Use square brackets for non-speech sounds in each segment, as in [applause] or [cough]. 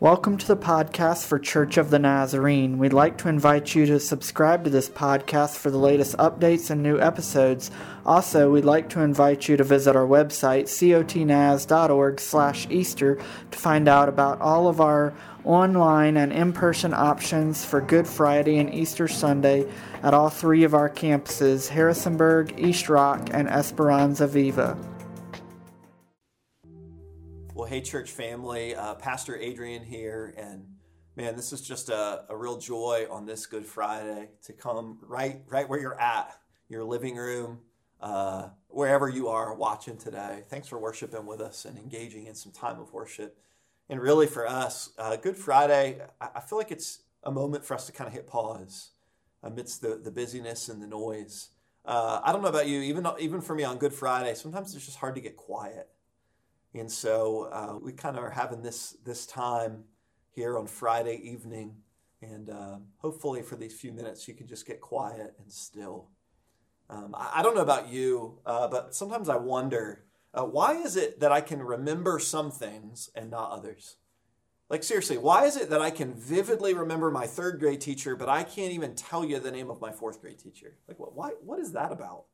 Welcome to the podcast for Church of the Nazarene. We'd like to invite you to subscribe to this podcast for the latest updates and new episodes. Also, we'd like to invite you to visit our website, cotnaz.org/easter, to find out about all of our online and in-person options for Good Friday and Easter Sunday at all three of our campuses, Harrisonburg, East Rock, and Esperanza Viva. Hey, church family, uh, Pastor Adrian here, and man, this is just a, a real joy on this Good Friday to come right, right where you're at, your living room, uh, wherever you are watching today. Thanks for worshiping with us and engaging in some time of worship. And really, for us, uh, Good Friday, I, I feel like it's a moment for us to kind of hit pause amidst the, the busyness and the noise. Uh, I don't know about you, even even for me on Good Friday, sometimes it's just hard to get quiet. And so uh, we kind of are having this this time here on Friday evening, and uh, hopefully for these few minutes you can just get quiet and still. Um, I, I, don't know about you, uh, but sometimes I wonder uh, why is it that I can remember some things and not others. Like seriously, why is it that I can vividly remember my third grade teacher, but I can't even tell you the name of my fourth grade teacher? Like, what? Why? What is that about?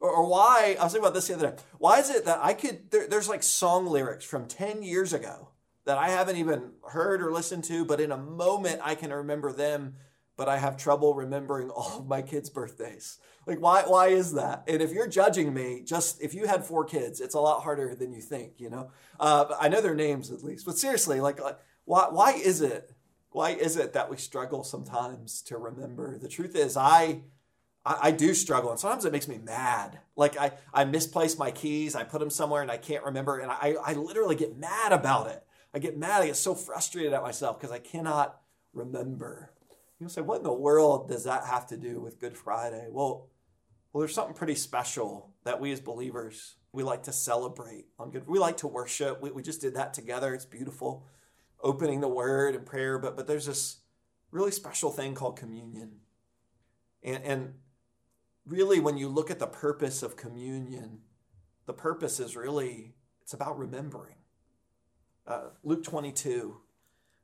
Or, or why, I was thinking about this the other day. Why is it that I could, there, there's like song lyrics from 10 years ago that I haven't even heard or listened to, but in a moment I can remember them, but I have trouble remembering [laughs] all of my kids' birthdays. Like, why, why is that? And if you're judging me, just if you had four kids, it's a lot harder than you think, you know? Uh, I know their names at least, but seriously, like, like why, why is it? Why is it that we struggle sometimes to remember? The truth is, I I, I, do struggle, and sometimes it makes me mad. Like I, I misplace my keys, I put them somewhere, and I can't remember, and I, I literally get mad about it. I get mad. I get so frustrated at myself because I cannot remember. You say, what in the world does that have to do with Good Friday? Well, well, there's something pretty special that we as believers we like to celebrate on Good. We like to worship. We, we just did that together. It's beautiful, opening the Word and prayer. But but there's this really special thing called communion, and and really, when you look at the purpose of communion, the purpose is really, it's about remembering. Uh, Luke 22,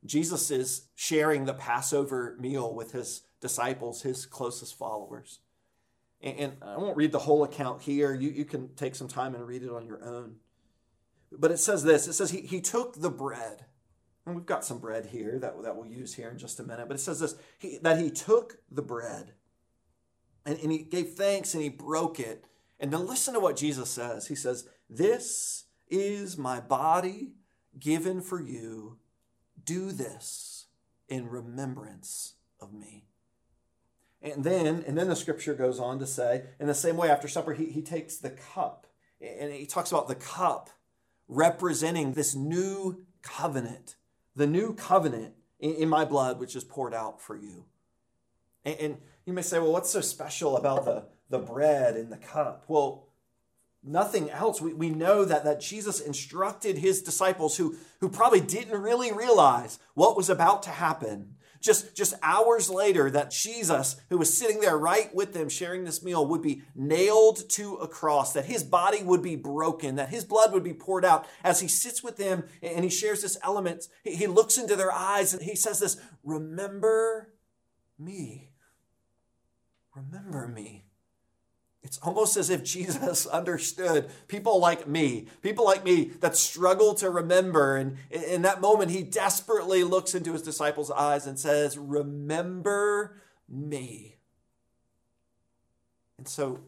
Jesus is sharing the Passover meal with his disciples, his closest followers. And, and I won't read the whole account here. You, you can take some time and read it on your own. But it says this it says, He, he took the bread. And we've got some bread here that, that we'll use here in just a minute. But it says this he, that he took the bread and, and he gave thanks and he broke it. And then listen to what Jesus says. He says, This is my body given for you. Do this in remembrance of me. And then, and then the scripture goes on to say, in the same way, after supper, he, he takes the cup and he talks about the cup representing this new covenant, the new covenant in, in my blood, which is poured out for you. And, and you may say, well, what's so special about the, the bread and the cup? Well, nothing else. We, we know that, that Jesus instructed his disciples who, who probably didn't really realize what was about to happen. Just, just hours later, that Jesus, who was sitting there right with them sharing this meal, would be nailed to a cross, that his body would be broken, that his blood would be poured out. As he sits with them and he shares this element, he, he looks into their eyes and he says this Remember me. Remember me. It's almost as if Jesus [laughs] understood people like me, people like me that struggle to remember. And in that moment, he desperately looks into his disciples' eyes and says, Remember me. And so,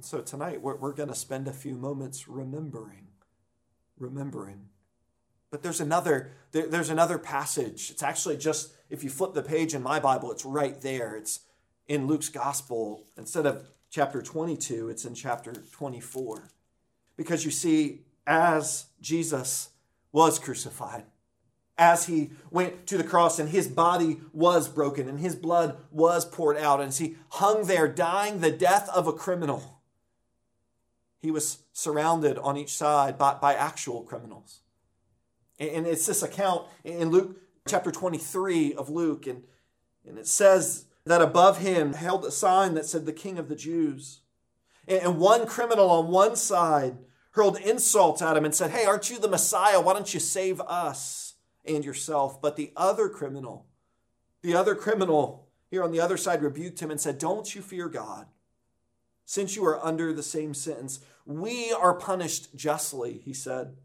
so tonight, we're, we're going to spend a few moments remembering, remembering. But there's another, there, there's another passage. It's actually just, if you flip the page in my Bible, it's right there. It's in Luke's gospel, instead of chapter 22, it's in chapter 24. Because you see, as Jesus was crucified, as he went to the cross and his body was broken and his blood was poured out, and as he hung there dying the death of a criminal, he was surrounded on each side by, by actual criminals. And it's this account in Luke chapter 23 of Luke, and, and it says that above him held a sign that said, The King of the Jews. And one criminal on one side hurled insults at him and said, Hey, aren't you the Messiah? Why don't you save us? and yourself. But the other criminal, the other criminal here on the other side rebuked him and said, Don't you fear God, since you are under the same sentence. We are punished justly, he said,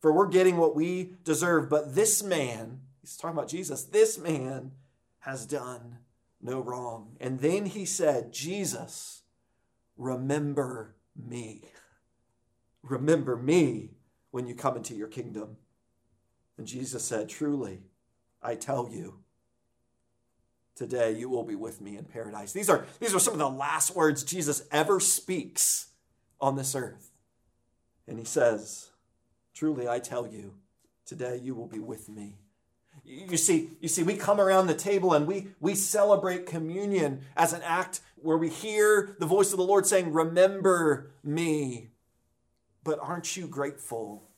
for we're getting what we deserve. But this man, he's talking about Jesus, this man has done no wrong. And then he said, Jesus, remember me. Remember me when you come into your kingdom. And Jesus said, Truly, I tell you, today you will be with me in paradise. These are, these are some of the last words Jesus ever speaks on this earth. And he says, Truly, I tell you, today you will be with me. You see, you see, we come around the table and we, we celebrate communion as an act where we hear the voice of the Lord saying, Remember me. But aren't you grateful?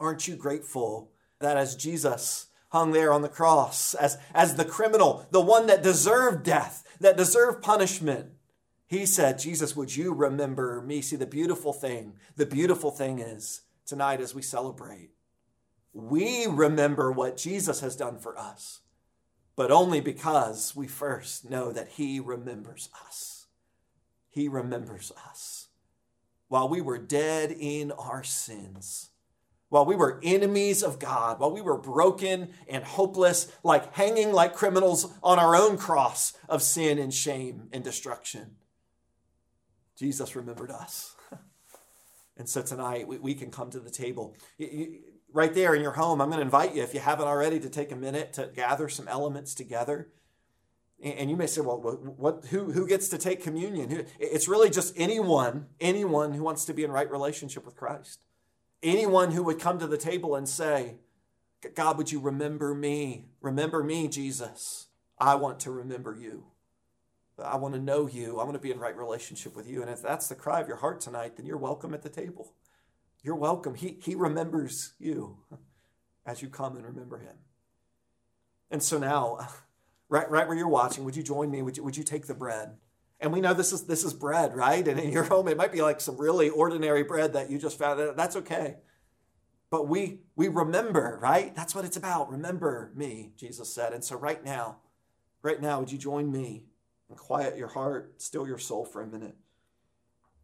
Aren't you grateful that as Jesus hung there on the cross, as, as the criminal, the one that deserved death, that deserved punishment, he said, Jesus, would you remember me? See, the beautiful thing, the beautiful thing is tonight as we celebrate, we remember what Jesus has done for us, but only because we first know that he remembers us. He remembers us. While we were dead in our sins, while we were enemies of God, while we were broken and hopeless, like hanging like criminals on our own cross of sin and shame and destruction, Jesus remembered us. [laughs] and so tonight we, can come to the table. Right there in your home, I'm going to invite you, if you haven't already, to take a minute to gather some elements together. And you may say, well, what, who, who gets to take communion? It's really just anyone, anyone who wants to be in right relationship with Christ. Anyone who would come to the table and say, God, would you remember me? Remember me, Jesus. I want to remember you. I want to know you. I want to be in right relationship with you. And if that's the cry of your heart tonight, then you're welcome at the table. You're welcome. He, he remembers you as you come and remember him. And so now, right, right where you're watching, would you join me? Would you, would you take the bread? And we know this is this is bread, right? And in your home, it might be like some really ordinary bread that you just found. That's okay. But we we remember, right? That's what it's about. Remember me, Jesus said. And so right now, right now, would you join me and quiet your heart, still your soul for a minute?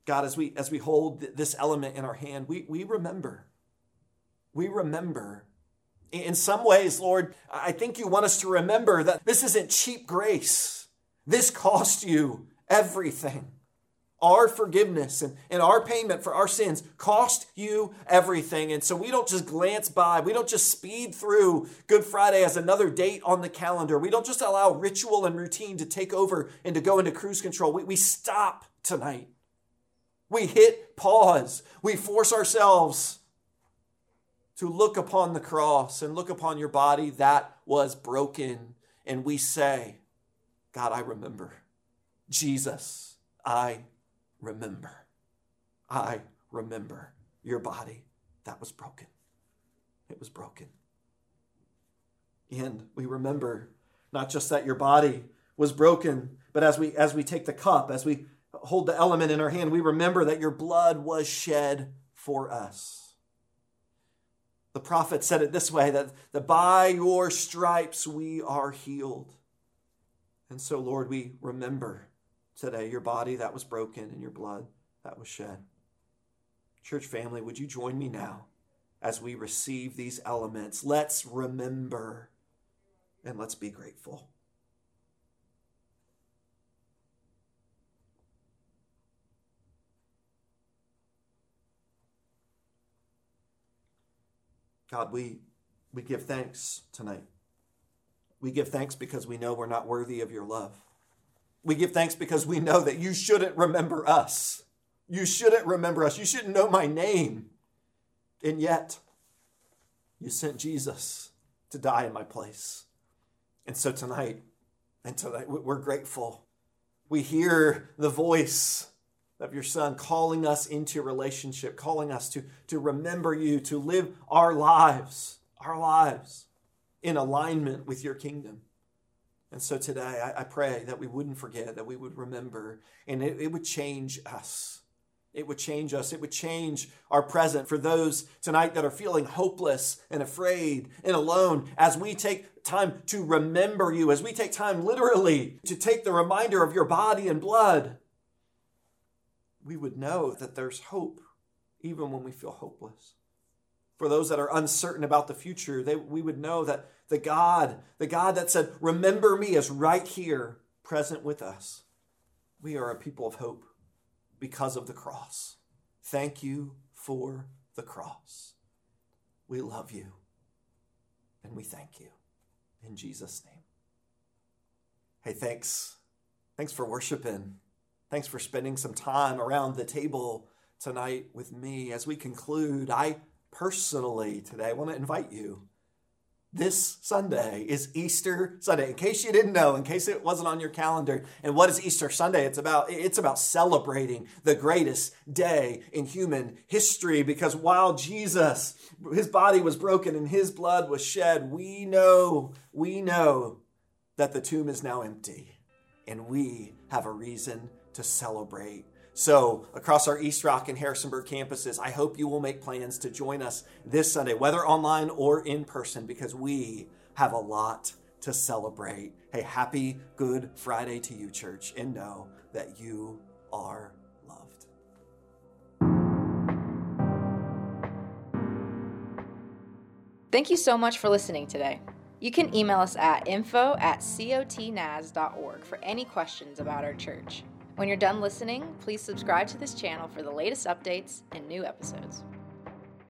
God, as we as we hold this element in our hand, we we remember. We remember. In some ways, Lord, I think you want us to remember that this isn't cheap grace. This cost you everything. Our forgiveness and, and our payment for our sins cost you everything. And so we don't just glance by, we don't just speed through Good Friday as another date on the calendar. We don't just allow ritual and routine to take over and to go into cruise control. We, we stop tonight. We hit pause. We force ourselves to look upon the cross and look upon your body that was broken. And we say, God, I remember. Jesus, I remember. I remember your body that was broken. It was broken. And we remember not just that your body was broken, but as we as we take the cup, as we hold the element in our hand, we remember that your blood was shed for us. The prophet said it this way that, that by your stripes we are healed. And so, Lord, we remember today your body that was broken and your blood that was shed. Church family, would you join me now as we receive these elements? Let's remember and let's be grateful. God, we, we give thanks tonight. We give thanks because we know we're not worthy of your love. We give thanks because we know that you shouldn't remember us. You shouldn't remember us. You shouldn't know my name. And yet, you sent Jesus to die in my place. And so tonight, and tonight, we're grateful. We hear the voice of your son calling us into relationship, calling us to, to remember you, to live our lives, our lives in alignment with your kingdom. And so today, I, I, pray that we wouldn't forget, that we would remember, and it, it would change us. It would change us. It would change our present for those tonight that are feeling hopeless and afraid and alone as we take time to remember you, as we take time literally to take the reminder of your body and blood. We would know that there's hope even when we feel hopeless. For those that are uncertain about the future, they, we would know that the God, the God that said, Remember me, is right here, present with us. We are a people of hope because of the cross. Thank you for the cross. We love you and we thank you in Jesus' name. Hey, thanks. Thanks for worshiping. Thanks for spending some time around the table tonight with me. As we conclude, I personally today want to invite you this Sunday is Easter Sunday. In case you didn't know, in case it wasn't on your calendar, and what is Easter Sunday? It's about it's about celebrating the greatest day in human history because while Jesus his body was broken and his blood was shed, we know, we know that the tomb is now empty and we have a reason to celebrate so, across our East Rock and Harrisonburg campuses, I hope you will make plans to join us this Sunday, whether online or in person, because we have a lot to celebrate. Hey, happy Good Friday to you, church, and know that you are loved. Thank you so much for listening today. You can email us at info at cotnaz.org for any questions about our church. When you're done listening, please subscribe to this channel for the latest updates and new episodes.